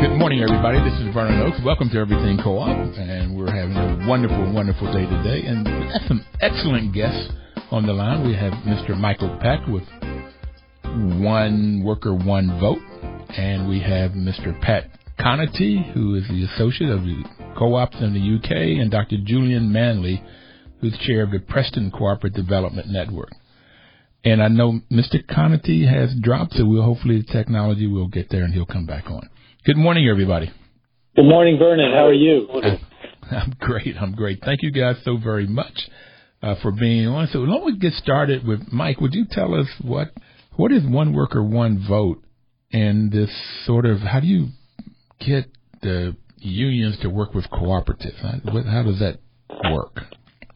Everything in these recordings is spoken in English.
Good morning, everybody. This is Vernon Oakes. Welcome to Everything Co-op, and we're having a wonderful, wonderful day today. And we have some excellent guests on the line. We have Mr. Michael Peck with One Worker, One Vote, and we have Mr. Pat Conaty, who is the associate of the co-ops in the UK, and Dr. Julian Manley, who's chair of the Preston Cooperative Development Network. And I know Mr. Conaty has dropped, so we'll hopefully the technology will get there and he'll come back on. Good morning, everybody. Good morning, Vernon. How are you? I'm great. I'm great. Thank you guys so very much uh, for being on. So, let we get started with Mike. Would you tell us what what is one worker, one vote, and this sort of how do you get the unions to work with cooperatives? How does that work?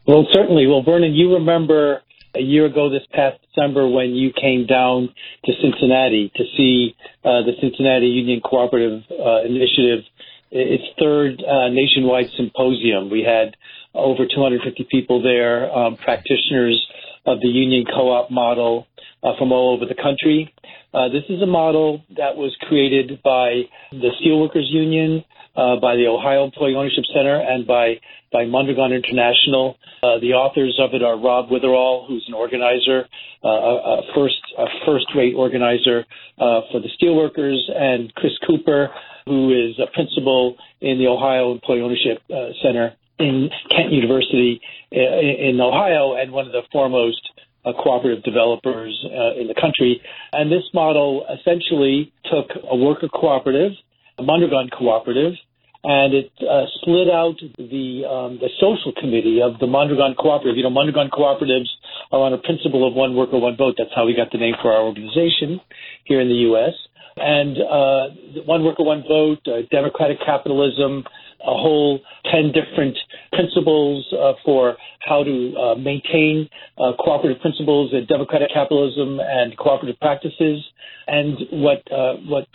Well, certainly. Well, Vernon, you remember a year ago this past December when you came down to Cincinnati to see uh, the Cincinnati Union Cooperative uh, Initiative, its third uh, nationwide symposium. We had over 250 people there, um, practitioners of the union co-op model uh, from all over the country. Uh, this is a model that was created by the Steelworkers Union, uh, by the Ohio Employee Ownership Center, and by by Mondragon International. Uh, the authors of it are Rob Witherell, who's an organizer, uh, a, first a first-rate organizer uh, for the steelworkers, and Chris Cooper, who is a principal in the Ohio Employee Ownership uh, Center in Kent University uh, in, in Ohio, and one of the foremost cooperative developers uh, in the country. And this model essentially took a worker cooperative, a Mondragon cooperative, and it uh, split out the um, the social committee of the Mondragon Cooperative. You know, Mondragon cooperatives are on a principle of one worker, one vote. That's how we got the name for our organization here in the U.S. And uh, one worker, one vote, uh, democratic capitalism, a whole 10 different principles uh, for how to uh, maintain uh, cooperative principles in democratic capitalism and cooperative practices. And what uh, what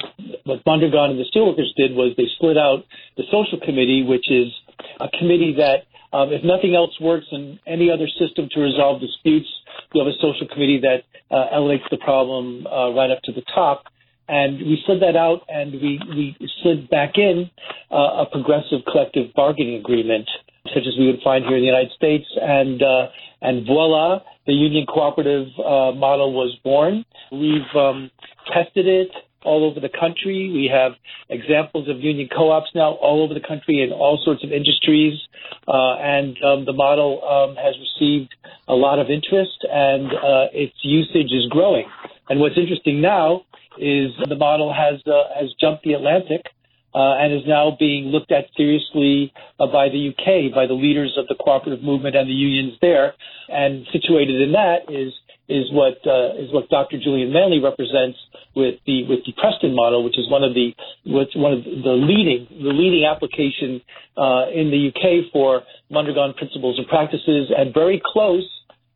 what Mondragon and the Steelworkers did was they split out the social committee, which is a committee that, um, if nothing else works in any other system to resolve disputes, you have a social committee that uh, elevates the problem uh, right up to the top. And we slid that out and we, we slid back in uh, a progressive collective bargaining agreement, such as we would find here in the United States. And, uh, and voila, the union cooperative uh, model was born. We've um, tested it all over the country. We have examples of union co-ops now all over the country in all sorts of industries, uh, and um, the model um, has received a lot of interest, and uh, its usage is growing. And what's interesting now is the model has uh, has jumped the Atlantic. Uh, and is now being looked at seriously uh, by the UK, by the leaders of the cooperative movement and the unions there. And situated in that is is what uh, is what Dr. Julian Manley represents with the with the Preston model, which is one of the one of the leading the leading application uh, in the UK for Mondragon principles and practices, and very close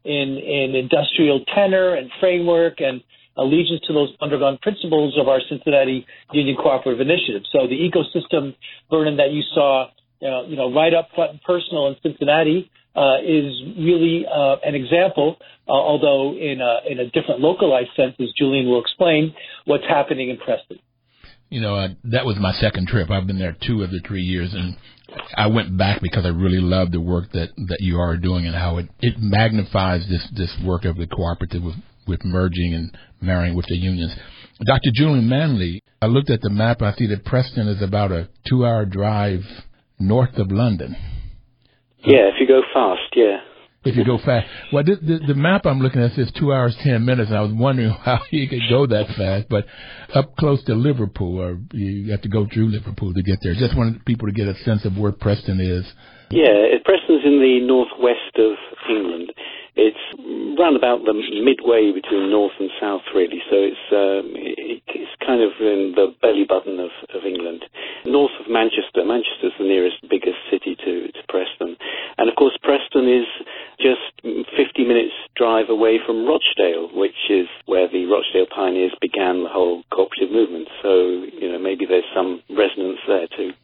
in in industrial tenor and framework and allegiance to those Mondragon principles of our Cincinnati Union Cooperative Initiative. So the ecosystem, Vernon, that you saw, uh, you know, right up front and personal in Cincinnati uh, is really uh, an example, uh, although in a, in a different localized sense, as Julian will explain, what's happening in Preston. You know, uh, that was my second trip. I've been there two of the three years, and I went back because I really love the work that that you are doing and how it it magnifies this this work of the cooperative with with merging and marrying with the unions. Dr. Julian Manley, I looked at the map. I see that Preston is about a two-hour drive north of London. Yeah, if you go fast, yeah. if you go fast. Well, the, the, the map I'm looking at says two hours ten minutes, and I was wondering how you could go that fast. But up close to Liverpool, or you have to go through Liverpool to get there. Just wanted people to get a sense of where Preston is. Yeah, Preston's in the northwest of England. It's round about the midway between north and south, really. So it's um, it's kind of in the belly button of, of England, north of Manchester. Manchester's the nearest biggest city to, to Preston, and of course Preston is just 50 minutes drive away from Rochdale, which is where the Rochdale pioneers began the whole cooperative movement. So you know maybe there's some resonance there too.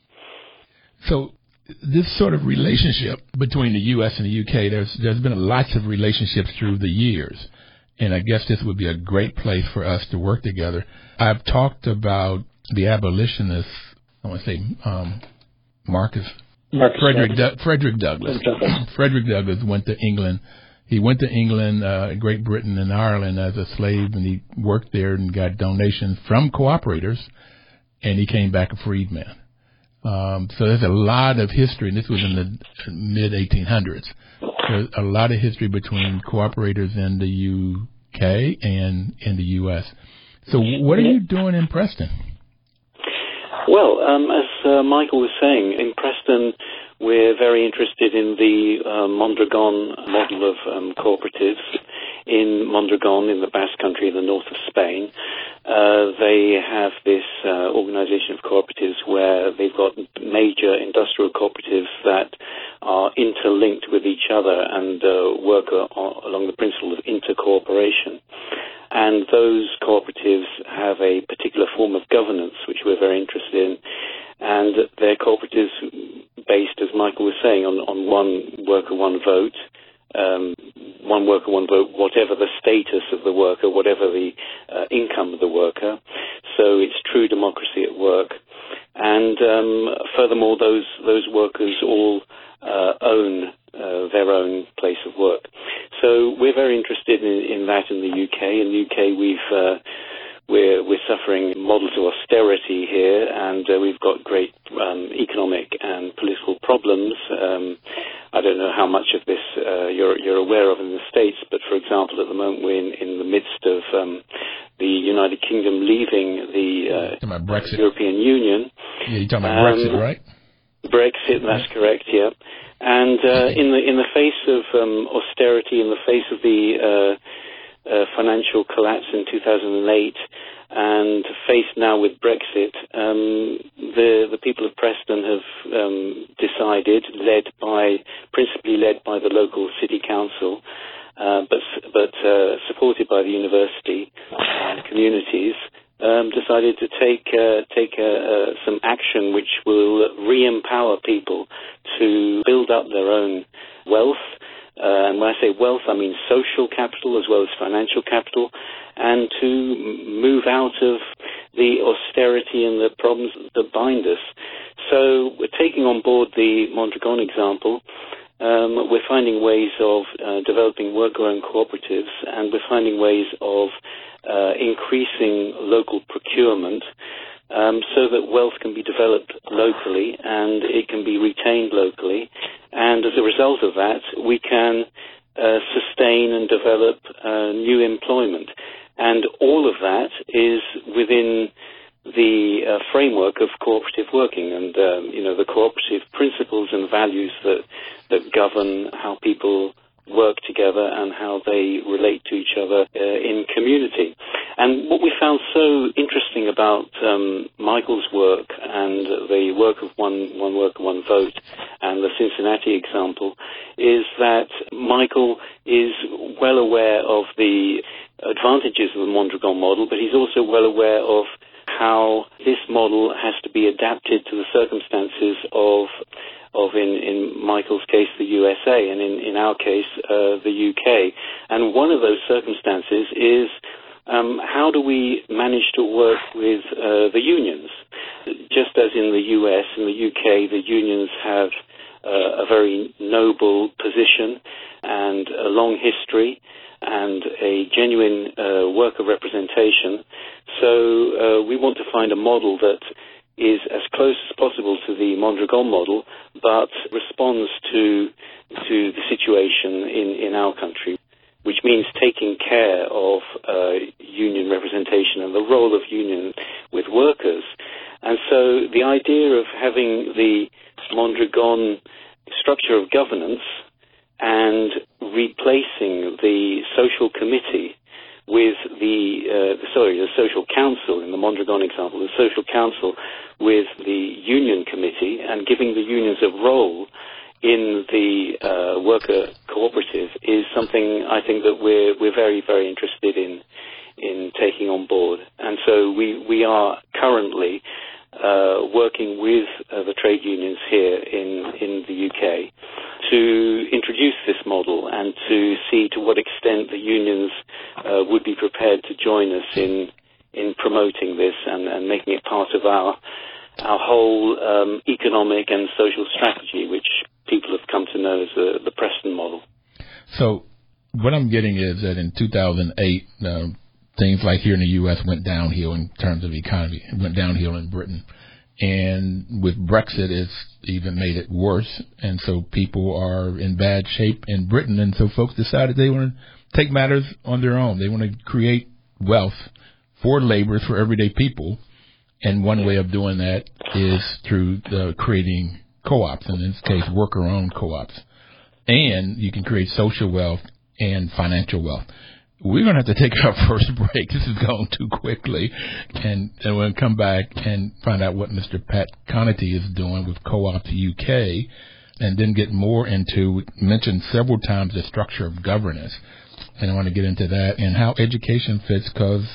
So this sort of relationship between the U.S. and the U.K. There's there's been lots of relationships through the years, and I guess this would be a great place for us to work together. I've talked about the abolitionists. I want to say um, Marcus, Marcus Frederick du- Frederick Douglass. Frederick Douglass went to England. He went to England, uh, Great Britain, and Ireland as a slave, and he worked there and got donations from cooperators, and he came back a freedman um, so there's a lot of history, and this was in the mid 1800s. There's a lot of history between cooperators in the UK and in the US. So what are you doing in Preston? Well, um, as uh, Michael was saying, in Preston, we're very interested in the uh, Mondragon model of um, cooperatives in Mondragon in the Basque Country in the north of Spain. Uh, they have this uh, organization of cooperatives where they've got major industrial cooperatives that are interlinked with each other and uh, work along the principle of intercooperation. And those cooperatives have a particular form of governance which we're very interested in. And they're cooperatives based, as Michael was saying, on, on one worker, one vote um, one worker, one vote, whatever the status of the worker, whatever the uh, income of the worker. So it's true democracy at work. And um, furthermore, those those workers all uh, own uh, their own place of work. So we're very interested in, in that in the UK. In the UK, we've uh, we're, we're suffering models of austerity here, and uh, we've got great um, economic and political problems. Um, I don't know how much of this uh, you're, you're aware of in the States, but for example, at the moment we're in, in the midst of um, the United Kingdom leaving the uh, European Union. Yeah, you're talking about Brexit, um, right? Brexit, that's correct. Yeah, and uh, in the in the face of um, austerity, in the face of the uh, uh, financial collapse in 2008 and faced now with Brexit, um, the the people of Preston have um, decided, led by principally led by the local city council, uh, but but uh, supported by the university and communities, um, decided to take uh, take uh, uh, some action which will re-empower people to build up their own wealth uh, and when I say wealth, I mean social capital as well as financial capital, and to move out of the austerity and the problems that bind us. So we're taking on board the Mondragon example. Um, we're finding ways of uh, developing worker-owned cooperatives, and we're finding ways of uh, increasing local procurement um, so that wealth can be developed locally and it can be retained locally. And as a result of that, we can uh, sustain and develop uh, new employment. And all of that is within the uh, framework of cooperative working and um, you know the cooperative principles and values that that govern how people work together and how they relate to each other uh, in community. And what we found so interesting about um, Michael's work and the work of one, one worker, one vote and the Cincinnati example is that Michael is well aware of the advantages of the Mondragon model, but he's also well aware of how this model has to be adapted to the circumstances of of in, in Michael's case the USA and in, in our case uh, the UK. And one of those circumstances is um, how do we manage to work with uh, the unions? Just as in the US and the UK, the unions have uh, a very noble position and a long history and a genuine uh, worker representation. So uh, we want to find a model that is as close as possible to the Mondragon model, but responds to to the situation in, in our country, which means taking care of uh, union representation and the role of union with workers. And so the idea of having the Mondragon structure of governance and replacing the social committee with the, uh, sorry, the social council in the Mondragon example, the social council with the union committee and giving the unions a role in the uh, worker cooperative is something I think that we're we're very very interested in in taking on board, and so we we are currently uh, working with uh, the trade unions here in in the UK to introduce this model and to see to what extent the unions uh, would be prepared to join us in in promoting this and, and making it part of our our whole um, economic and social strategy, which people have come to know as the, the Preston model. So, what I'm getting is that in 2008, uh, things like here in the U.S. went downhill in terms of economy. Went downhill in Britain. And with Brexit, it's even made it worse. And so people are in bad shape in Britain. And so folks decided they want to take matters on their own. They want to create wealth for laborers, for everyday people. And one way of doing that is through the creating co-ops, in this case, worker-owned co-ops. And you can create social wealth and financial wealth. We're going to have to take our first break. This is going too quickly. And, and we'll come back and find out what Mr. Pat Conaty is doing with Co-ops UK and then get more into, mentioned several times the structure of governance. And I want to get into that and how education fits because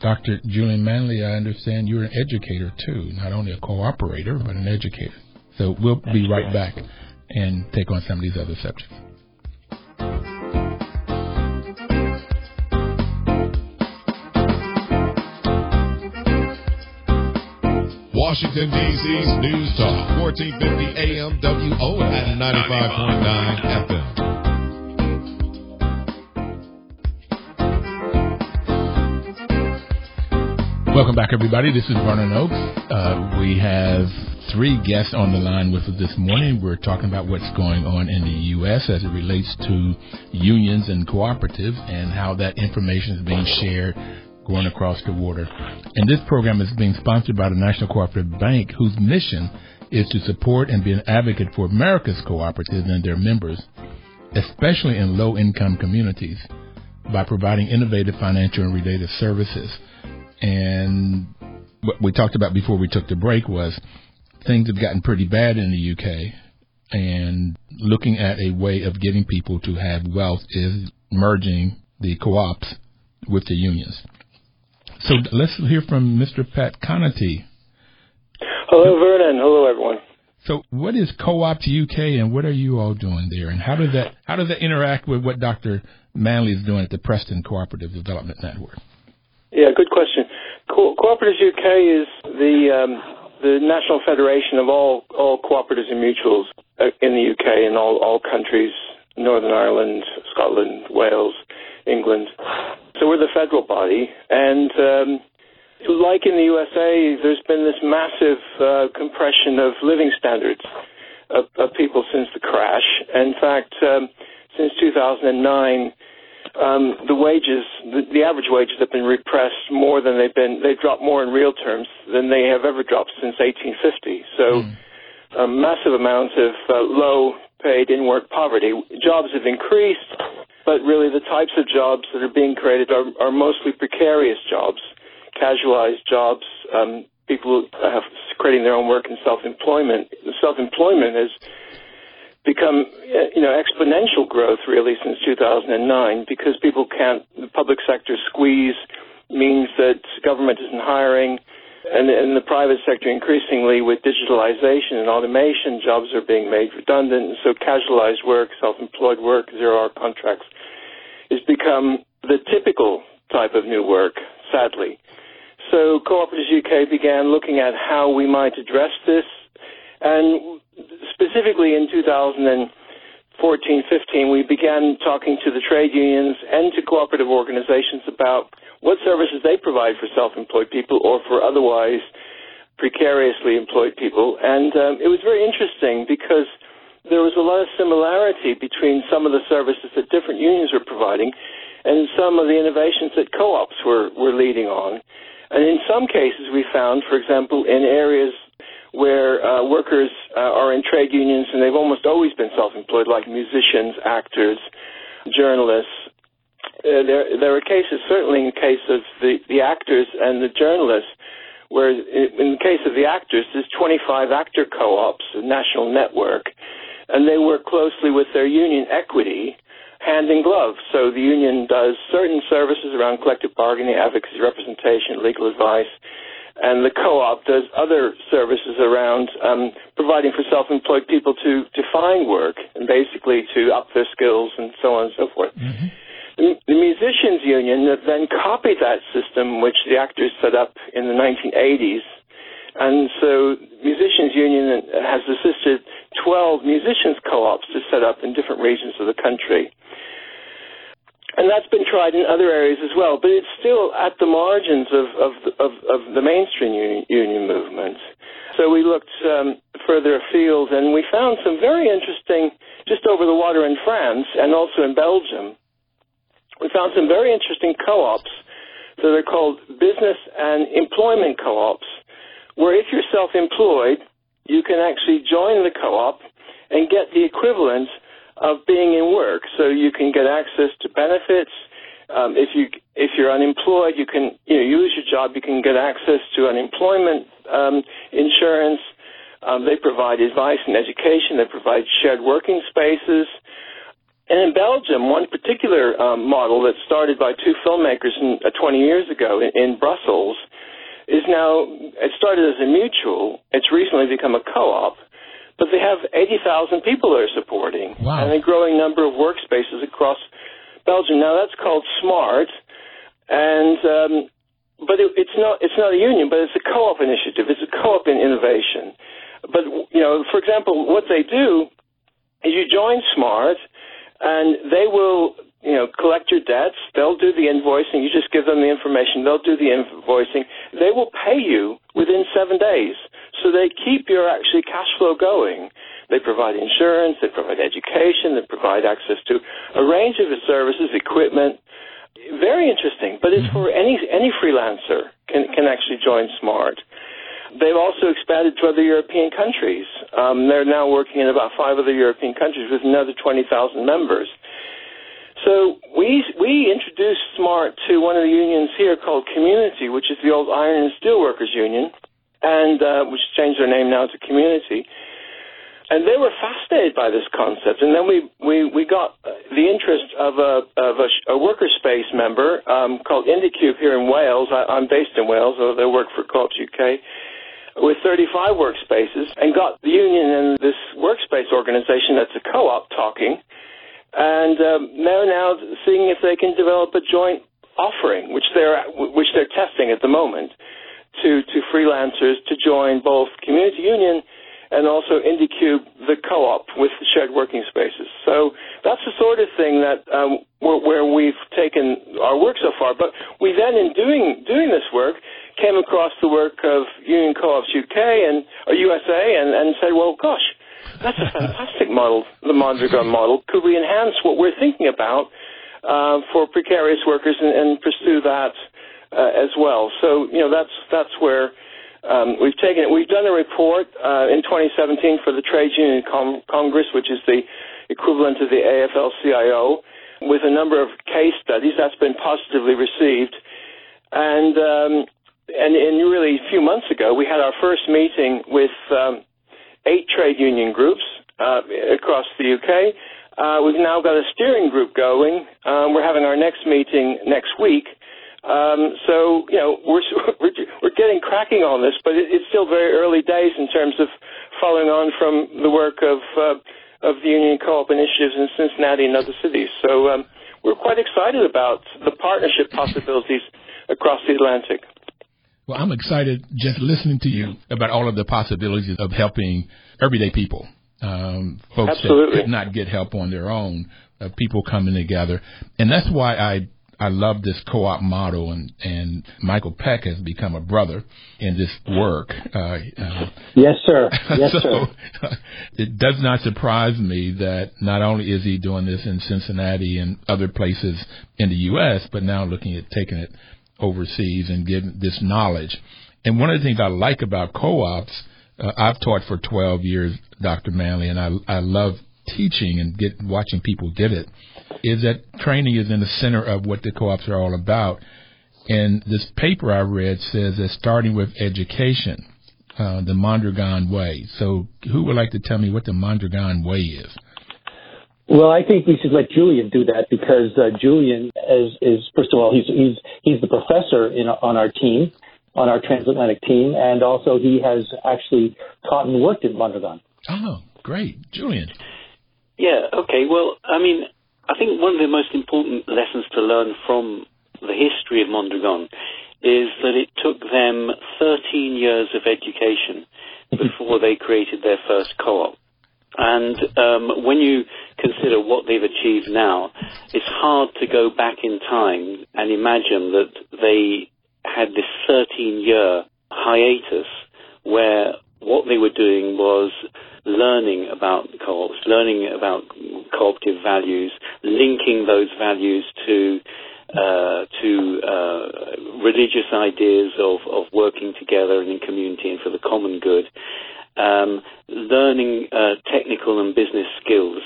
Dr. Julian Manley, I understand you're an educator too, not only a cooperator, but an educator. So we'll be right back and take on some of these other subjects. Washington, D.C.'s News Talk, 1450 AM WO at 95.9 FM. Welcome back, everybody. This is Vernon Oakes. Uh, we have three guests on the line with us this morning. We're talking about what's going on in the U.S. as it relates to unions and cooperatives and how that information is being shared going across the water. And this program is being sponsored by the National Cooperative Bank, whose mission is to support and be an advocate for America's cooperatives and their members, especially in low income communities, by providing innovative financial and related services. And what we talked about before we took the break was things have gotten pretty bad in the UK, and looking at a way of getting people to have wealth is merging the co-ops with the unions. So let's hear from Mr. Pat Conaty. Hello, Vernon. Hello, everyone. So, what is Co-ops UK, and what are you all doing there, and how does that how does that interact with what Dr. Manley is doing at the Preston Cooperative Development Network? Yeah, good question. Co- Cooperatives UK is the um, the National Federation of all all cooperatives and mutuals uh, in the UK and all all countries, Northern Ireland, Scotland, Wales, England. So we're the federal body, and um, like in the USA, there's been this massive uh, compression of living standards of, of, people since the crash. In fact, um, since 2009 um, the wages, the, the, average wages have been repressed more than they've been. They've dropped more in real terms than they have ever dropped since 1850. So, mm. a massive amount of uh, low-paid in-work poverty. Jobs have increased, but really the types of jobs that are being created are, are mostly precarious jobs, casualized jobs. Um, people have creating their own work and self-employment. Self-employment has become you know exponential growth really since 2009 because people can't the public sector squeeze means that government isn't hiring and in the private sector increasingly with digitalization and automation jobs are being made redundant so casualized work self-employed work zero hour contracts has become the typical type of new work sadly so cooperatives uk began looking at how we might address this and specifically in 2014 15, we began talking to the trade unions and to cooperative organizations about what services they provide for self employed people or for otherwise precariously employed people. And um, it was very interesting because there was a lot of similarity between some of the services that different unions were providing and some of the innovations that co-ops were, were leading on. And in some cases, we found, for example, in areas where uh, workers uh, are in trade unions and they've almost always been self-employed, like musicians, actors, journalists. Uh, there, there are cases, certainly in the case of the, the actors and the journalists, where in the case of the actors, there's 25 actor co-ops, a national network, and they work closely with their union equity hand in glove. So the union does certain services around collective bargaining, advocacy, representation, legal advice, and the co-op does other services around um, providing for self-employed people to, to find work and basically to up their skills and so on and so forth. Mm-hmm. The, the musicians union then copied that system, which the actors set up in the 1980s, and so Musicians Union has assisted 12 musicians co-ops to set up in different regions of the country. And that's been tried in other areas as well, but it's still at the margins of, of, of, of the mainstream union, movement. So we looked um, further afield and we found some very interesting, just over the water in France and also in Belgium, we found some very interesting co-ops that are called business and employment co-ops, where if you're self-employed, you can actually join the co-op and get the equivalent of being in work. So you can get access to benefits. Um, if you if you're unemployed, you can you know lose your job, you can get access to unemployment um, insurance. Um, they provide advice and education. They provide shared working spaces. And in Belgium, one particular um, model that started by two filmmakers in, uh, 20 years ago in, in Brussels is now, it started as a mutual. It's recently become a co-op but they have 80,000 people they're supporting wow. and a growing number of workspaces across Belgium. Now that's called SMART, and um, but it, it's not it's not a union, but it's a co-op initiative. It's a co-op in innovation. But you know, for example, what they do is you join SMART, and they will you know, collect your debts. They'll do the invoicing. You just give them the information. They'll do the invoicing. They will pay you within seven days. So they keep your actually cash flow going. They provide insurance. They provide education. They provide access to a range of services, equipment. Very interesting. But it's for any any freelancer can can actually join Smart. They've also expanded to other European countries. Um, they're now working in about five other European countries with another 20,000 members. So we we introduced SMART to one of the unions here called Community, which is the old Iron and Steelworkers Union, and uh, which changed their name now to Community. And they were fascinated by this concept. And then we, we, we got the interest of a, of a, a worker space member um, called IndyCube here in Wales. I, I'm based in Wales, although they work for Co-ops UK, with 35 workspaces, and got the union and this workspace organization that's a co-op talking and um, they're now seeing if they can develop a joint offering, which they're which they're testing at the moment, to to freelancers to join both community union and also IndyCube, the co-op with the shared working spaces. So that's the sort of thing that um, where we've taken our work so far. But we then, in doing doing this work, came across the work of Union Co-ops UK and or USA, and, and said, well, gosh that's a fantastic model, the Mondragon model. Could we enhance what we're thinking about uh, for precarious workers and, and pursue that uh, as well? So, you know, that's that's where um, we've taken it. We've done a report uh, in 2017 for the Trade Union Congress, which is the equivalent of the AFL-CIO, with a number of case studies. That's been positively received, and um, and, and really a few months ago we had our first meeting with. Um, eight trade union groups uh, across the UK. Uh, we've now got a steering group going. Um, we're having our next meeting next week. Um, so you know we're, we're we're getting cracking on this, but it, it's still very early days in terms of following on from the work of uh, of the union co-op initiatives in Cincinnati and other cities. So um, we're quite excited about the partnership possibilities across the Atlantic. Well, I'm excited just listening to you about all of the possibilities of helping everyday people, um, folks Absolutely. that could not get help on their own, uh, people coming together, and that's why I I love this co-op model, and and Michael Peck has become a brother in this work. Uh, uh, yes, sir. Yes, so, sir. it does not surprise me that not only is he doing this in Cincinnati and other places in the U.S., but now looking at taking it overseas and getting this knowledge. And one of the things I like about co-ops, uh, I've taught for 12 years, Dr. Manley, and I I love teaching and get watching people get it is that training is in the center of what the co-ops are all about. And this paper I read says that starting with education, uh, the Mondragon way. So who would like to tell me what the Mondragon way is? Well, I think we should let Julian do that because uh, Julian is, is, first of all, he's he's he's the professor in on our team, on our transatlantic team, and also he has actually taught and worked at Mondragon. Oh, great, Julian. Yeah. Okay. Well, I mean, I think one of the most important lessons to learn from the history of Mondragon is that it took them 13 years of education before they created their first co-op. And um, when you consider what they've achieved now, it's hard to go back in time and imagine that they had this 13-year hiatus where what they were doing was learning about co-ops, learning about cooperative values, linking those values to uh, to uh, religious ideas of, of working together and in community and for the common good, um, learning uh, technical and business skills.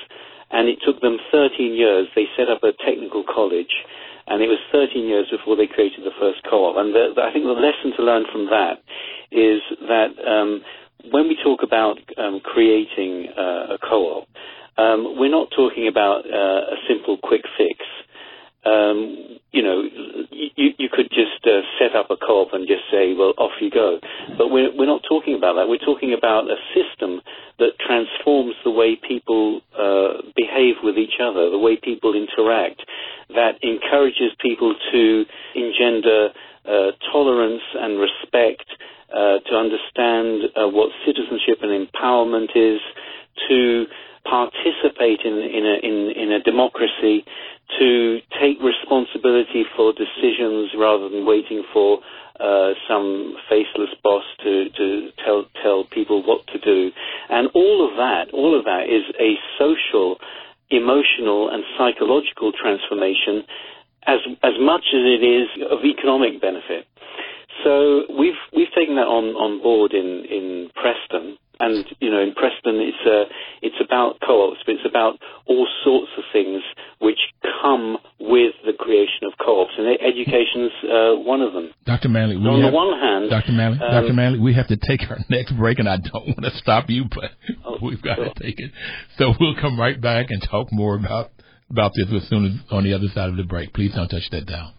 And it took them 13 years. They set up a technical college, and it was 13 years before they created the first co-op. And the, the, I think the lesson to learn from that is that um, when we talk about um, creating uh, a co-op, um, we're not talking about uh, a simple quick fix. Um, you know, you, you could just uh, set up a co-op and just say, well, off you go. But we're, we're not talking about that. We're talking about a system that transforms the way people uh, behave with each other, the way people interact, that encourages people to engender uh, tolerance and respect uh, to understand uh, what citizenship and empowerment is, to participate in, in, a, in, in a democracy, to take responsibility for decisions rather than waiting for uh, some faceless boss to, to tell tell people what to do, and all of that, all of that is a social, emotional, and psychological transformation, as as much as it is of economic benefit. So we've we've taken that on, on board in, in Preston, and you know in Preston it's uh, it's about co-ops, but it's about all sorts of things which come with the creation of co-ops, and education's uh, one of them. Dr. Manley, so on have, the one hand, Dr. Manley, um, Dr. Manley, we have to take our next break, and I don't want to stop you, but oh, we've got sure. to take it. So we'll come right back and talk more about about this as soon as on the other side of the break. Please don't touch that dial.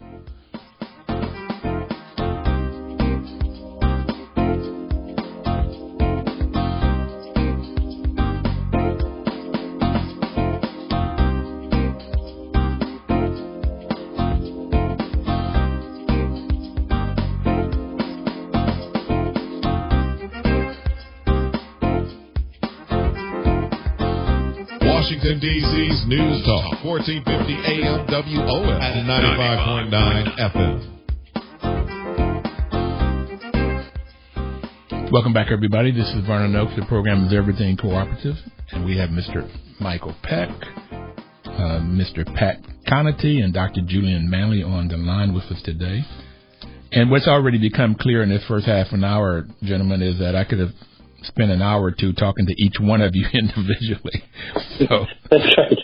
News Talk, 1450 AM WOL at 95.9 FM. Welcome back, everybody. This is Vernon Oakes. The program is Everything Cooperative, and we have Mr. Michael Peck, uh, Mr. Pat Conaty, and Dr. Julian Manley on the line with us today. And what's already become clear in this first half an hour, gentlemen, is that I could have spend an hour or two talking to each one of you individually. So. That's right.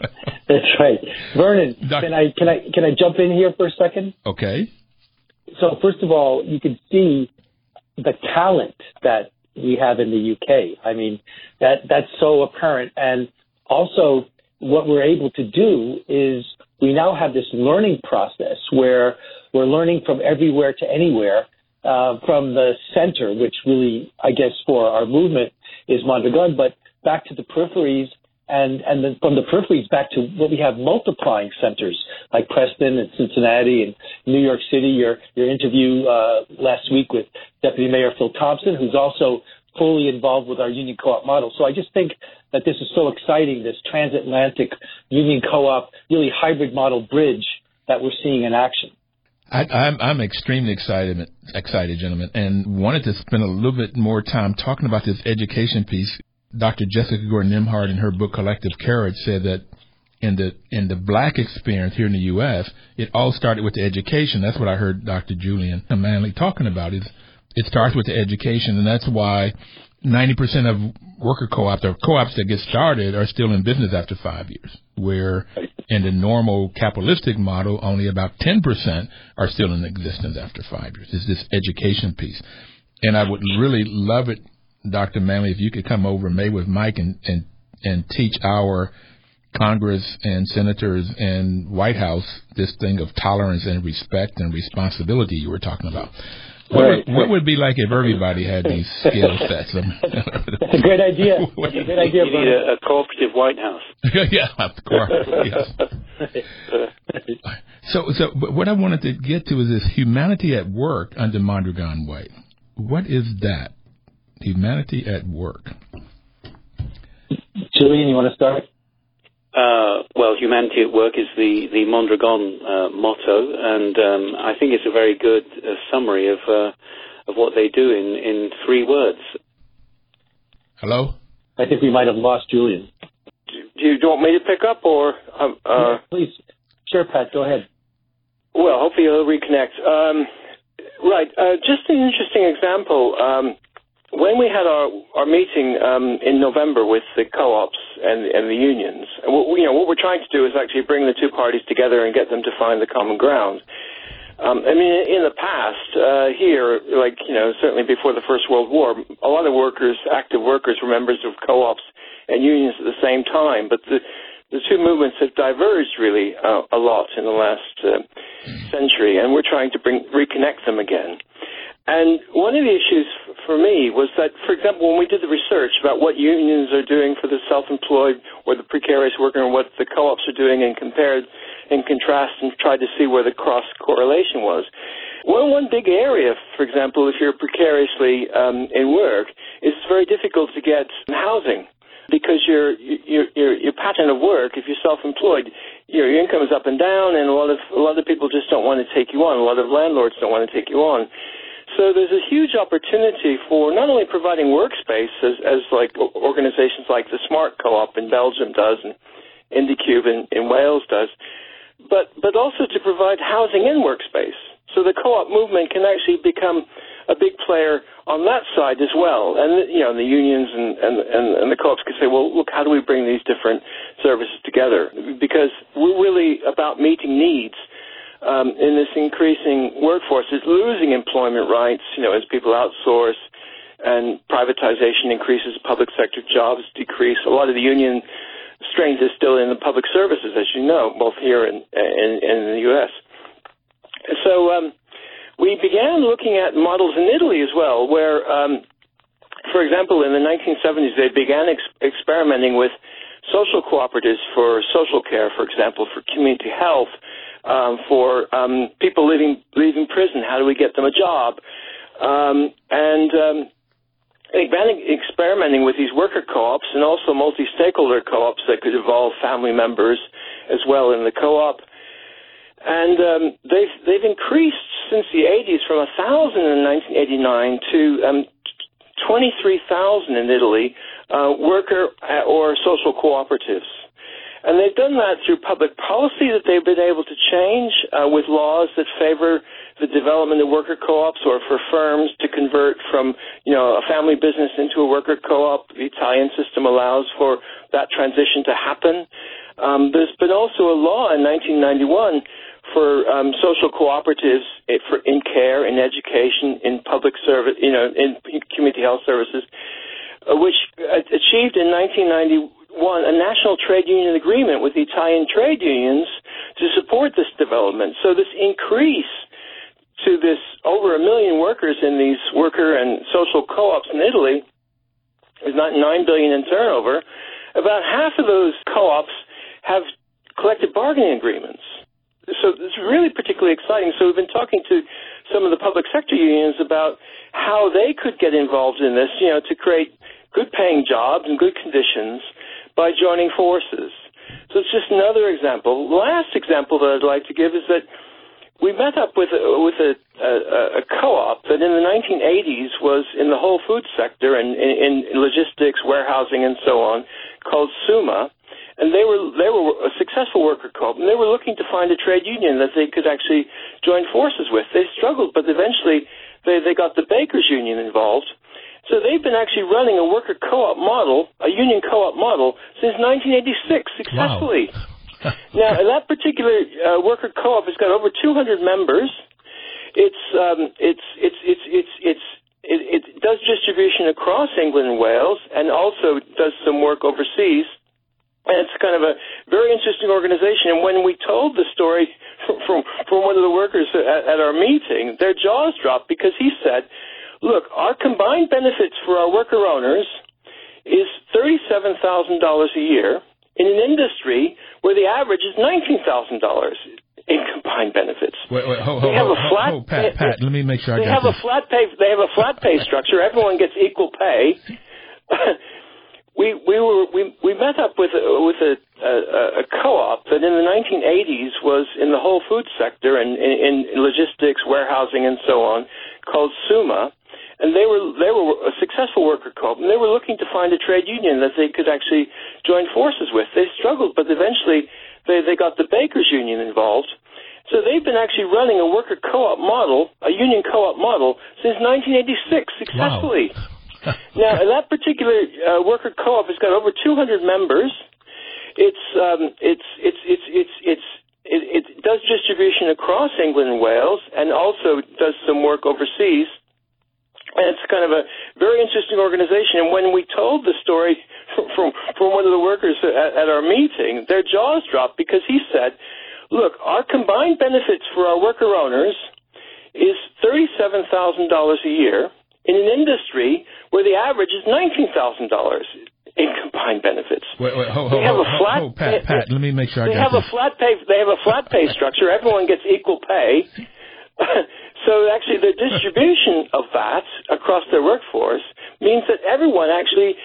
That's right. Vernon, Doc- can I can I can I jump in here for a second? Okay. So first of all, you can see the talent that we have in the UK. I mean, that that's so apparent, and also what we're able to do is we now have this learning process where we're learning from everywhere to anywhere uh, from the center, which really, I guess, for our movement is Mondragon, but back to the peripheries and and then from the peripheries back to what we have multiplying centers like Preston and Cincinnati and New York City. Your your interview uh, last week with Deputy Mayor Phil Thompson, who's also fully involved with our union co-op model. So I just think that this is so exciting. This transatlantic union co-op, really hybrid model bridge that we're seeing in action. I, I'm, I'm extremely excited, excited, gentlemen, and wanted to spend a little bit more time talking about this education piece. Dr. Jessica Gordon Nembhard, in her book Collective Courage, said that in the in the black experience here in the U.S., it all started with the education. That's what I heard Dr. Julian Manley talking about. Is it starts with the education, and that's why 90% of worker co-ops or co-ops that get started are still in business after five years, where in the normal capitalistic model, only about 10% are still in existence after five years. It's this education piece. And I would really love it, Dr. Manley, if you could come over maybe with Mike and, and, and teach our Congress and senators and White House this thing of tolerance and respect and responsibility you were talking about. What, right. would, what would be like if everybody had these skill sets? That's a great idea. That's a good idea. You need a, a cooperative White House. yeah, of course. Yes. so, so what I wanted to get to is this humanity at work under Mondragon White. What is that? Humanity at work. Julian, you want to start? Uh, well, humanity at work is the the Mondragon uh, motto, and um, I think it's a very good uh, summary of uh, of what they do in in three words. Hello. I think we might have lost Julian. Do you, do you want me to pick up, or um, yeah, please? Sure, Pat. Go ahead. Well, hopefully he'll reconnect. Um, right. Uh, just an interesting example. When we had our our meeting um, in November with the co-ops and and the unions, what, you know what we're trying to do is actually bring the two parties together and get them to find the common ground. Um, I mean, in the past, uh, here, like you know, certainly before the First World War, a lot of workers, active workers, were members of co-ops and unions at the same time. But the the two movements have diverged really uh, a lot in the last uh, century, and we're trying to bring reconnect them again. And one of the issues for me was that, for example, when we did the research about what unions are doing for the self-employed or the precarious worker and what the co-ops are doing and compared and contrast and tried to see where the cross correlation was. One, one big area, for example, if you're precariously um, in work, it's very difficult to get housing because your your your your pattern of work, if you're self-employed, your, your income is up and down, and a lot of a lot of people just don't want to take you on. A lot of landlords don't want to take you on. So there's a huge opportunity for not only providing workspace as, as like organizations like the Smart Co-op in Belgium does and IndyCube in, in Wales does, but but also to provide housing and workspace. So the co-op movement can actually become a big player on that side as well. And you know, the unions and, and, and, and the co-ops can say, well, look, how do we bring these different services together? Because we're really about meeting needs um, in this increasing workforce is losing employment rights, you know, as people outsource and privatization increases, public sector jobs decrease. A lot of the union strength is still in the public services, as you know, both here and in, in, in, the U.S. So um, we began looking at models in Italy as well, where, um, for example, in the 1970s, they began ex- experimenting with social cooperatives for social care, for example, for community health, um, for um, people leaving leaving prison. How do we get them a job? Um, and um, experimenting with these worker co-ops and also multi-stakeholder co-ops that could involve family members as well in the co-op. And um, they've they've increased since the 80s from 1,000 in 1989 to um, 23,000 in Italy uh, worker uh, or social cooperatives. And they've done that through public policy that they've been able to change uh, with laws that favor the development of worker co-ops or for firms to convert from, you know, a family business into a worker co-op. The Italian system allows for that transition to happen. Um, there's been also a law in 1991 for um, social cooperatives eh, for in care, in education, in public service, you know, in community health services, uh, which uh, achieved in 1990 won a national trade union agreement with the Italian trade unions to support this development. So this increase to this over a million workers in these worker and social co-ops in Italy is not nine billion in turnover. About half of those co-ops have collective bargaining agreements. So it's really particularly exciting. So we've been talking to some of the public sector unions about how they could get involved in this, you know, to create good paying jobs and good conditions by joining forces. So it's just another example. Last example that I'd like to give is that we met up with uh, a, with a, a, a co-op that in the 1980s was in the whole food sector and in, in logistics, warehousing, and so on, called Suma, and they were they were a successful worker co-op, and they were looking to find a trade union that they could actually join forces with. They struggled, but eventually they they got the bakers union involved. So they've been actually running a worker co-op model, a union co-op model, since 1986 successfully. Wow. now, that particular uh, worker co-op has got over 200 members. It's um, it's it's it's it's it's it, it does distribution across England and Wales, and also does some work overseas. And it's kind of a very interesting organization. And when we told the story from from one of the workers at, at our meeting, their jaws dropped because he said, "Look, our combined benefits for our worker owners is thirty-seven thousand dollars a year in an industry where the average is nineteen thousand dollars." in combined benefits. Wait, wait, hold, they have a flat. Pat, Pat, let me make sure I they have this. a flat pay. They have a flat pay structure. Everyone gets equal pay. we we were we we met up with a, with a, a, a co-op that in the 1980s was in the whole food sector and in, in logistics, warehousing, and so on, called Suma, and they were they were a successful worker co-op, and they were looking to find a trade union that they could actually join forces with. They struggled, but eventually they they got the bakers union involved. So they've been actually running a worker co-op model, a union co-op model, since 1986 successfully. Wow. now, that particular uh, worker co-op has got over 200 members. It's um, it's it's it's it's it's it, it does distribution across England and Wales, and also does some work overseas. And it's kind of a very interesting organization. And when we told the story from from one of the workers at, at our meeting, their jaws dropped because he said, "Look, our combined benefits for our worker owners is thirty-seven thousand dollars a year." in an industry where the average is nineteen thousand dollars in combined benefits. Wait, they have a flat. Pat, Pat, let me make sure I they got have this. a flat pay. They have a flat pay structure. Everyone gets equal pay. so actually, the distribution of that across their workforce means that everyone actually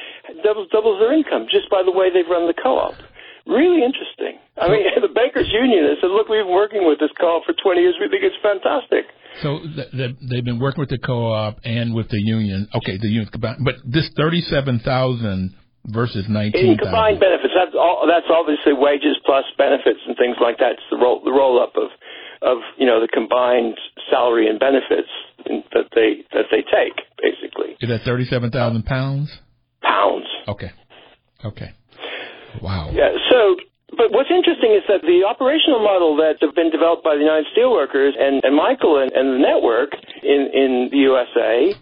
doubles doubles their income just by the way they've run the co-op. Really interesting. I mean, the bakers Union has said, "Look, we've been working with this co-op for 20 years. We think it's fantastic." So th- they've been working with the co-op and with the union. Okay, the union combined, but this thirty-seven thousand versus nineteen. Combined benefits, that's all. That's obviously wages plus benefits and things like that. It's the roll the roll up of of you know the combined salary and benefits that they that they take basically. Is that thirty-seven thousand pounds? Pounds. Okay. Okay. Wow. Yeah. So but what's interesting is that the operational model that have been developed by the United Steelworkers and, and Michael and, and the network in, in the USA,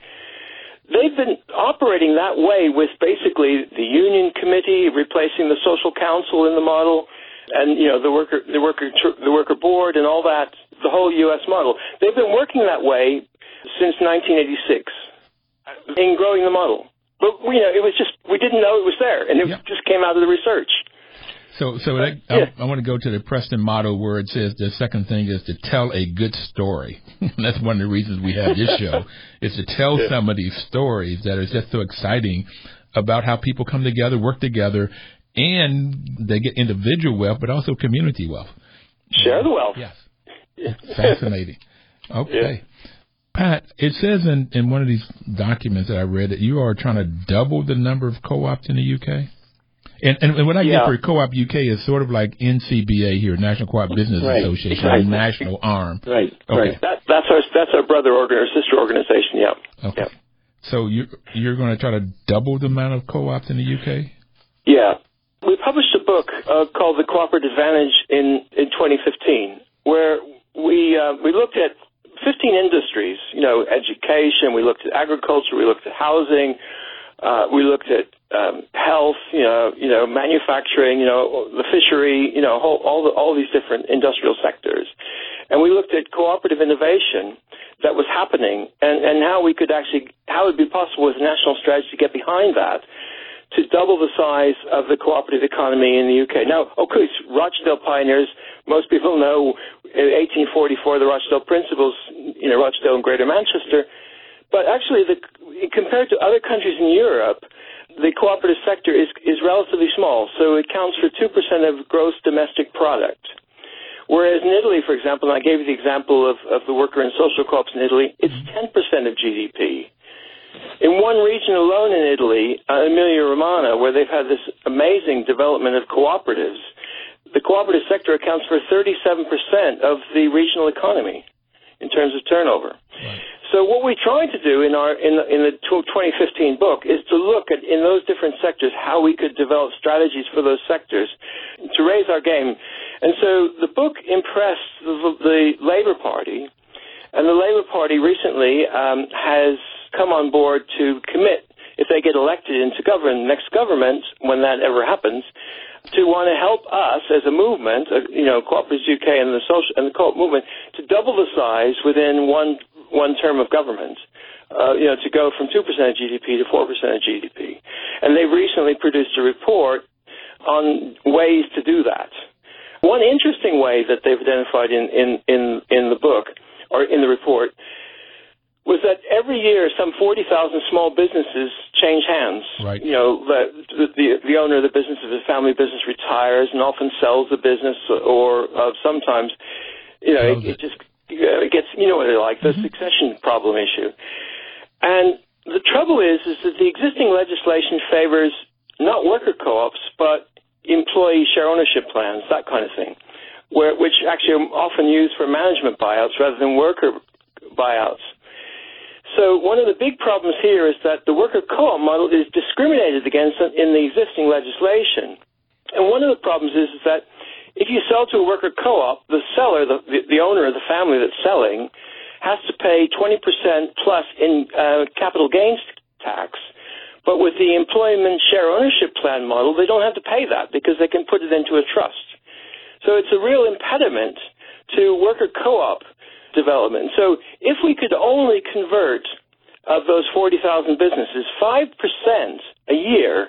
they've been operating that way with basically the union committee replacing the social council in the model, and you know the worker the worker the worker board and all that the whole U.S. model. They've been working that way since 1986 in growing the model. But you know, it was just we didn't know it was there, and it yep. just came out of the research. So, so that, yeah. I, I, want to go to the Preston motto where it says the second thing is to tell a good story. That's one of the reasons we have this show is to tell yeah. some of these stories that are just so exciting about how people come together, work together, and they get individual wealth, but also community wealth. Share the wealth. Yes. Fascinating. Okay. Yeah. Pat, it says in, in one of these documents that I read that you are trying to double the number of co-ops in the UK. And, and, and what I yeah. get for Co-op UK is sort of like NCBA here, National Co-op Business right. Association, national arm. Right. Okay. Right. That, that's our that's our brother organ or sister organization. Yeah. Okay. Yeah. So you you're going to try to double the amount of co-ops in the UK? Yeah. We published a book uh, called The Cooperative Advantage in in 2015, where we uh, we looked at 15 industries. You know, education. We looked at agriculture. We looked at housing. Uh, we looked at um, health, you know, you know, manufacturing, you know, the fishery, you know, whole, all the, all these different industrial sectors, and we looked at cooperative innovation that was happening, and and how we could actually how it would be possible with a national strategy to get behind that to double the size of the cooperative economy in the UK. Now, of course, Rochdale pioneers. Most people know in 1844 the Rochdale Principles, you know, Rochdale and Greater Manchester. But actually, the, compared to other countries in Europe, the cooperative sector is, is relatively small, so it counts for 2% of gross domestic product. Whereas in Italy, for example, and I gave you the example of, of the worker and social co-ops in Italy, it's 10% of GDP. In one region alone in Italy, uh, Emilia-Romagna, where they've had this amazing development of cooperatives, the cooperative sector accounts for 37% of the regional economy in terms of turnover. Right. So what we tried to do in our in the, in the 2015 book is to look at in those different sectors how we could develop strategies for those sectors to raise our game. And so the book impressed the, the Labour Party, and the Labour Party recently um, has come on board to commit if they get elected into government next government when that ever happens to want to help us as a movement, uh, you know, Cooperatives UK and the social and the co-op movement, to double the size within one one term of government. Uh, you know, to go from 2% of GDP to 4% of GDP. And they've recently produced a report on ways to do that. One interesting way that they've identified in, in, in, in the book, or in the report, was that every year some 40,000 small businesses change hands. Right. You know, the, the, the owner of the business, if a family business retires and often sells the business or uh, sometimes, you know, it, it just it gets, you know what they're like, the mm-hmm. succession problem issue. And the trouble is, is that the existing legislation favors not worker co-ops, but employee share ownership plans, that kind of thing, where, which actually are often used for management buyouts rather than worker buyouts. So one of the big problems here is that the worker co-op model is discriminated against in the existing legislation. And one of the problems is, is that if you sell to a worker co-op, the seller, the, the, owner of the family that's selling, has to pay 20% plus in uh, capital gains tax. But with the employment share ownership plan model, they don't have to pay that because they can put it into a trust. So it's a real impediment to worker co-op development. So if we could only convert of those 40,000 businesses 5% a year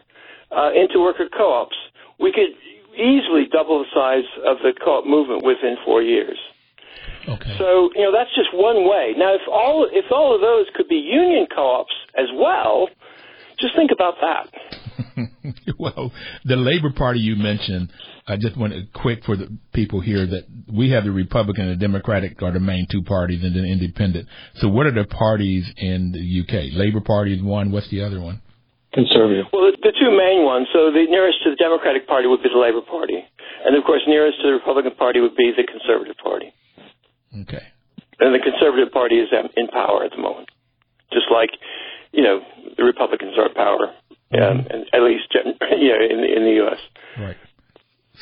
uh, into worker co-ops, we could easily double the size of the co-op movement within four years. Okay. So you know that's just one way. Now, if all if all of those could be union co-ops as well, just think about that. well, the Labor Party you mentioned, I just want to quick for the people here that we have the Republican and the Democratic are the main two parties, and then Independent. So, what are the parties in the UK? Labor Party is one. What's the other one? Conservative. Well, the two main ones. So the nearest to the Democratic Party would be the Labor Party, and of course, nearest to the Republican Party would be the Conservative Party. Okay. And the Conservative Party is in power at the moment, just like you know the Republicans are in power, mm-hmm. um, and at least you know in the, in the U.S. Right.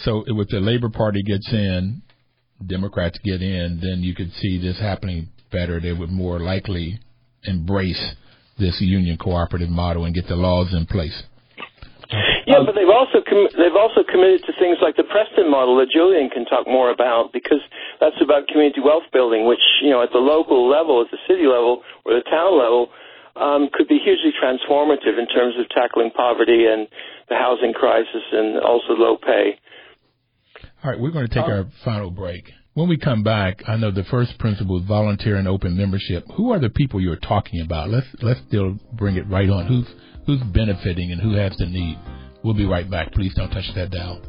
So if the Labor Party gets in, Democrats get in, then you could see this happening better. They would more likely embrace this union cooperative model and get the laws in place. Yeah, but they've also com- they've also committed to things like the Preston model that Julian can talk more about because that's about community wealth building, which you know at the local level, at the city level or the town level, um, could be hugely transformative in terms of tackling poverty and the housing crisis and also low pay. All right, we're going to take um, our final break. When we come back, I know the first principle is volunteer and open membership. Who are the people you're talking about? Let's let's still bring it right on. Who's who's benefiting and who has the need? We'll be right back. Please don't touch that dial.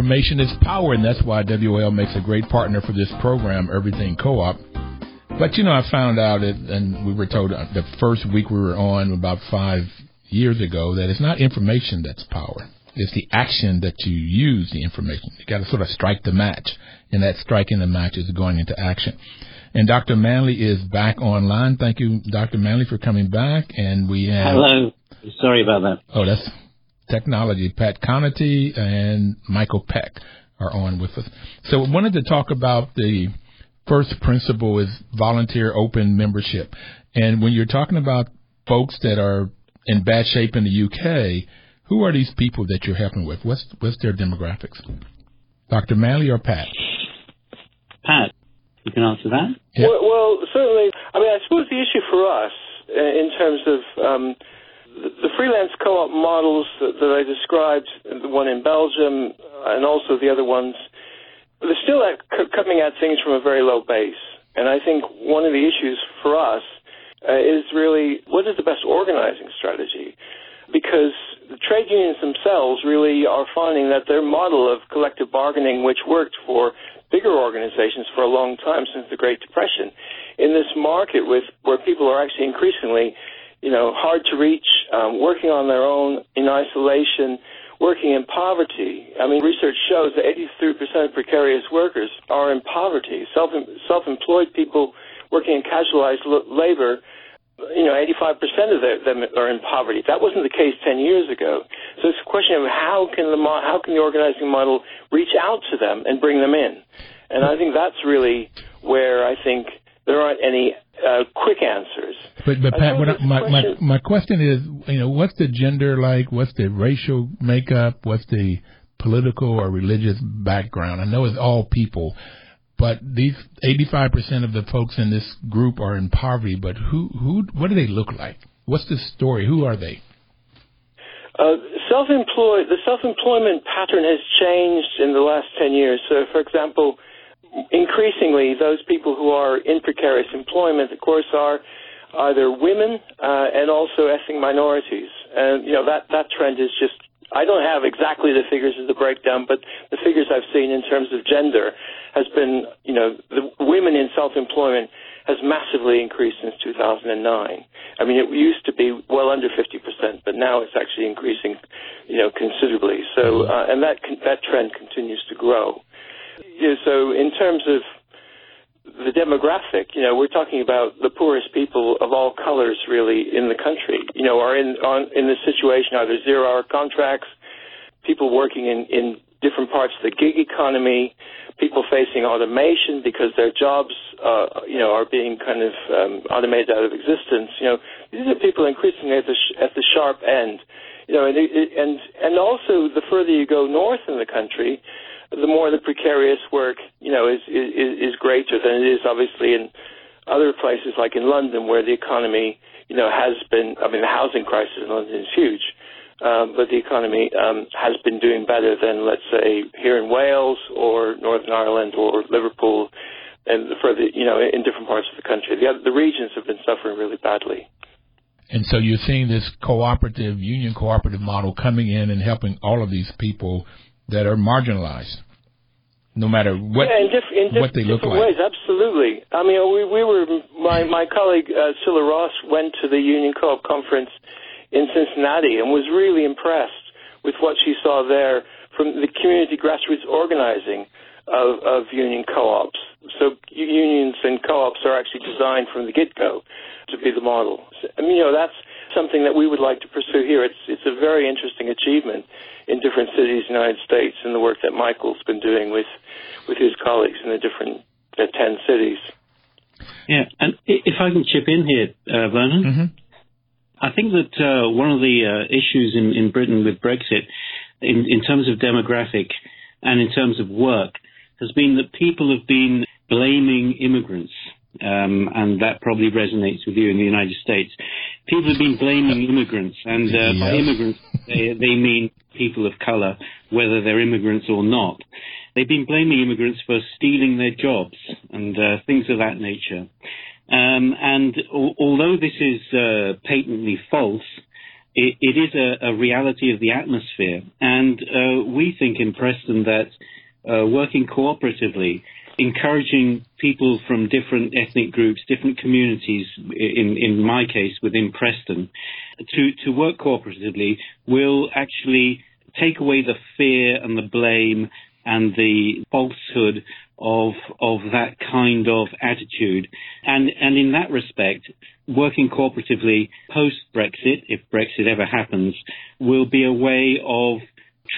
Information is power, and that's why WOL makes a great partner for this program, Everything Co-op. But you know, I found out, it, and we were told uh, the first week we were on about five years ago that it's not information that's power. It's the action that you use the information. You got to sort of strike the match, and that striking the match is going into action. And Dr. Manley is back online. Thank you, Dr. Manley, for coming back. And we have. Hello. Sorry about that. Oh, that's technology. Pat Conaty and Michael Peck are on with us. So I wanted to talk about the first principle is volunteer open membership. And when you're talking about folks that are in bad shape in the UK, who are these people that you're helping with? What's what's their demographics? Dr. Manley or Pat? Pat, you can answer that. Yeah. Well, well, certainly. I mean, I suppose the issue for us uh, in terms of um, the, freelance co-op models that, that I described, the one in Belgium and also the other ones, they're still at, c- coming at things from a very low base. And I think one of the issues for us uh, is really what is the best organizing strategy? Because the trade unions themselves really are finding that their model of collective bargaining, which worked for bigger organizations for a long time since the Great Depression, in this market with where people are actually increasingly, you know, hard to reach, um, working on their own in isolation, working in poverty. I mean, research shows that 83% of precarious workers are in poverty. Self self-employed people working in casualized l- labor you know, 85% of them are in poverty. That wasn't the case 10 years ago. So it's a question of how can the how can the organizing model reach out to them and bring them in? And I think that's really where I think there aren't any uh, quick answers. But but Pat, what I, my, my question- my question is, you know, what's the gender like? What's the racial makeup? What's the political or religious background? I know it's all people, but these 85% of the folks in this group are in poverty. But who who what do they look like? What's the story? Who are they? Uh, self-employed, the self-employment pattern has changed in the last 10 years. So, for example, increasingly those people who are in precarious employment, of course, are either women uh, and also ethnic minorities. And, you know, that, that trend is just, I don't have exactly the figures of the breakdown, but the figures I've seen in terms of gender has been, you know, the women in self-employment has massively increased since 2009. I mean, it used to be well under 50%, but now it's actually increasing, you know, considerably. So, uh, and that that trend continues to grow. You know, so, in terms of the demographic, you know, we're talking about the poorest people of all colors, really, in the country. You know, are in on in this situation either zero-hour contracts, people working in in different parts of the gig economy, people facing automation because their jobs, uh, you know, are being kind of um, automated out of existence. You know, these are people increasingly at the sh- at the sharp end. You know, and and and also the further you go north in the country, the more the precarious work, you know, is is, is greater than it is obviously in other places like in London where the economy, you know, has been. I mean, the housing crisis in London is huge. Um, but the economy um, has been doing better than, let's say, here in Wales or Northern Ireland or Liverpool, and further, you know, in different parts of the country. The, other, the regions have been suffering really badly. And so you're seeing this cooperative, union cooperative model coming in and helping all of these people that are marginalized, no matter what yeah, in, diff- in diff- what they look like. ways, absolutely. I mean, we, we were my my colleague uh, Cilla Ross went to the Union Co-op conference in Cincinnati and was really impressed with what she saw there from the community grassroots organizing of, of union co-ops. So unions and co-ops are actually designed from the get-go to be the model. I mean, you know, that's something that we would like to pursue here. It's it's a very interesting achievement in different cities in the United States and the work that Michael's been doing with with his colleagues in the different uh, ten cities. Yeah, and if I can chip in here, uh, Vernon, Mhm. I think that uh, one of the uh, issues in, in Britain with Brexit, in, in terms of demographic and in terms of work, has been that people have been blaming immigrants. Um, and that probably resonates with you in the United States. People have been blaming immigrants, and uh, by immigrants, they, they mean people of color, whether they're immigrants or not. They've been blaming immigrants for stealing their jobs and uh, things of that nature. Um, and al- although this is uh, patently false, it, it is a, a reality of the atmosphere. And uh, we think in Preston that uh, working cooperatively, encouraging people from different ethnic groups, different communities, in, in my case within Preston, to, to work cooperatively will actually take away the fear and the blame and the falsehood of of that kind of attitude. And and in that respect, working cooperatively post Brexit, if Brexit ever happens, will be a way of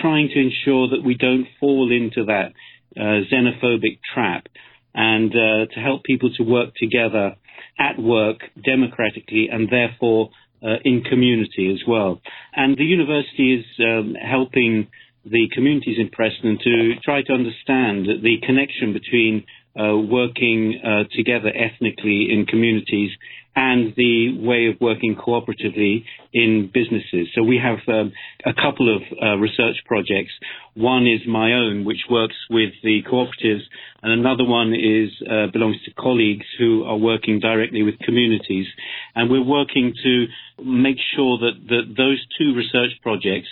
trying to ensure that we don't fall into that uh, xenophobic trap and uh, to help people to work together at work democratically and therefore uh, in community as well. And the university is um, helping the communities in Preston to try to understand the connection between uh, working uh, together ethnically in communities and the way of working cooperatively in businesses. So we have um, a couple of uh, research projects. One is my own, which works with the cooperatives, and another one is uh, belongs to colleagues who are working directly with communities. And we're working to make sure that, that those two research projects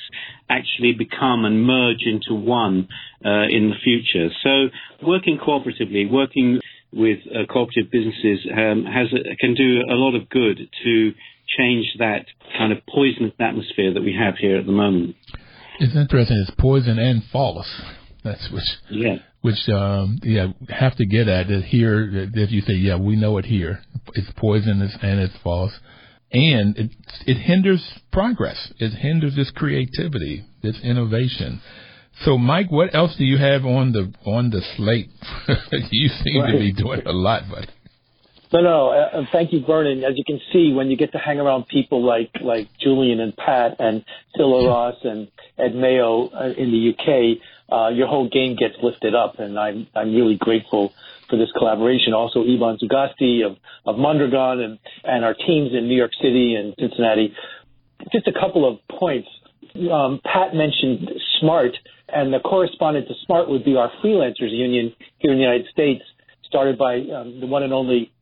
actually become and merge into one uh, in the future. So working cooperatively, working with uh, cooperative businesses um, has a, can do a lot of good to change that kind of poisonous atmosphere that we have here at the moment. It's interesting. It's poison and false. That's which. Yeah. Which um, yeah have to get at it here. If you say yeah we know it here, it's poisonous and it's false, and it it hinders progress. It hinders this creativity, this innovation. So, Mike, what else do you have on the on the slate? you seem right. to be doing a lot, buddy. No, no. Uh, thank you, Vernon. As you can see, when you get to hang around people like like Julian and Pat and Cilla Ross and Ed Mayo uh, in the UK, uh, your whole game gets lifted up, and I'm I'm really grateful for this collaboration. Also, Ibon Zugasti of of Mondragon and and our teams in New York City and Cincinnati. Just a couple of points. Um, Pat mentioned SMART and the correspondent to SMART would be our freelancers union here in the United States, started by um, the one and only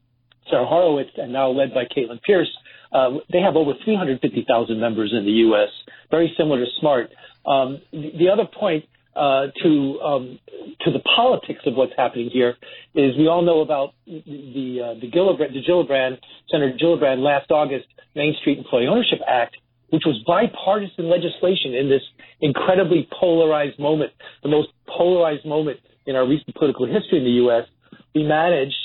Sara Horowitz and now led by Caitlin Pearce. Uh, they have over 350,000 members in the U.S., very similar to SMART. Um, the, the, other point uh, to um, to the politics of what's happening here is we all know about the the, uh, the Gillibrand, the Gillibrand, Senator Gillibrand last August Main Street Employee Ownership Act, which was bipartisan legislation in this incredibly polarized moment, the most polarized moment in our recent political history in the U.S., we managed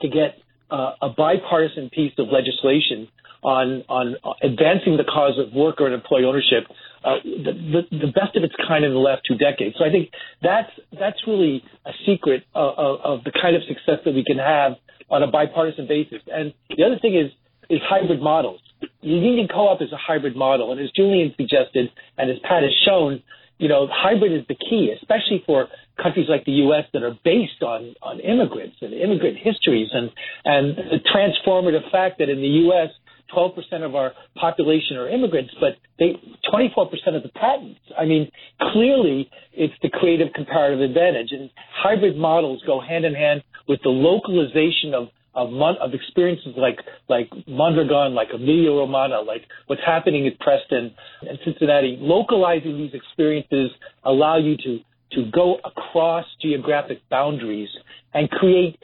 to get uh, a bipartisan piece of legislation on on advancing the cause of worker and employee ownership, uh, the, the, the best of its kind in the last two decades. So I think that's that's really a secret of, of, of the kind of success that we can have on a bipartisan basis. And the other thing is is hybrid models. Union co-op is a hybrid model, and as Julian suggested, and as Pat has shown, you know, hybrid is the key, especially for countries like the U.S. that are based on on immigrants and immigrant histories, and and the transformative fact that in the U.S. 12% of our population are immigrants, but they 24% of the patents. I mean, clearly it's the creative comparative advantage, and hybrid models go hand in hand with the localization of of, of experiences like like Mondragon, like Emilia Romagna, like what's happening at Preston and Cincinnati. Localizing these experiences allow you to to go across geographic boundaries and create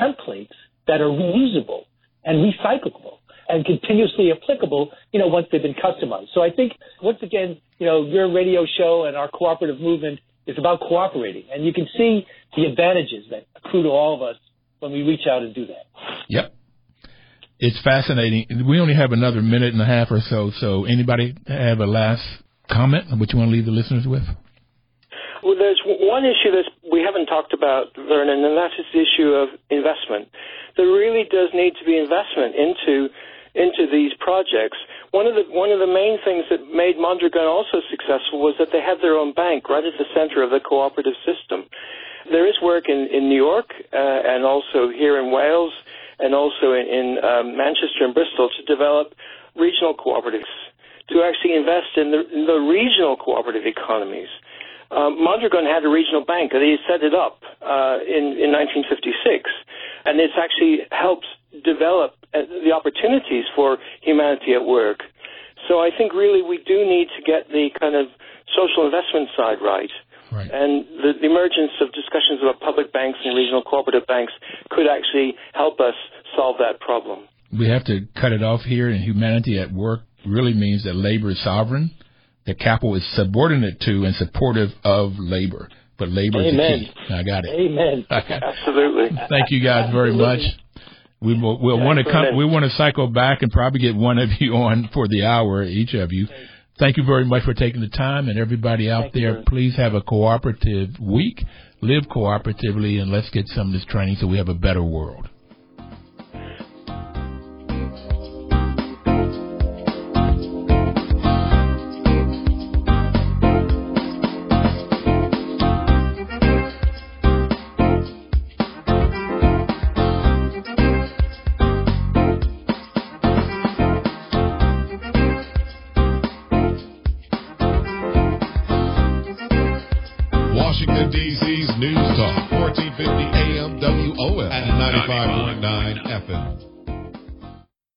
templates that are reusable and recyclable and continuously applicable, you know, once they've been customized. So I think once again, you know, your radio show and our cooperative movement is about cooperating. And you can see the advantages that accrue to all of us when we reach out and do that. Yep. It's fascinating. We only have another minute and a half or so. So, anybody have a last comment on what you want to leave the listeners with? Well, there's one issue that we haven't talked about, Vernon, and that is the issue of investment. There really does need to be investment into into these projects. One of the one of the main things that made Mondragon also successful was that they had their own bank right at the center of the cooperative system. There is work in, in New York uh, and also here in Wales and also in, in um, Manchester and Bristol to develop regional cooperatives, to actually invest in the, in the regional cooperative economies. Um, Mondragon had a regional bank. They set it up uh, in, in 1956, and it's actually helped develop uh, the opportunities for humanity at work. So I think really we do need to get the kind of social investment side right. Right. And the, the emergence of discussions about public banks and regional cooperative banks could actually help us solve that problem. We have to cut it off here, and humanity at work really means that labor is sovereign, that capital is subordinate to and supportive of labor. But labor Amen. is the key. I got it. Amen. Absolutely. Thank you guys very much. We will we'll want to come. We want to cycle back and probably get one of you on for the hour, each of you. Thank you very much for taking the time, and everybody out Thank there, you. please have a cooperative week. Live cooperatively, and let's get some of this training so we have a better world.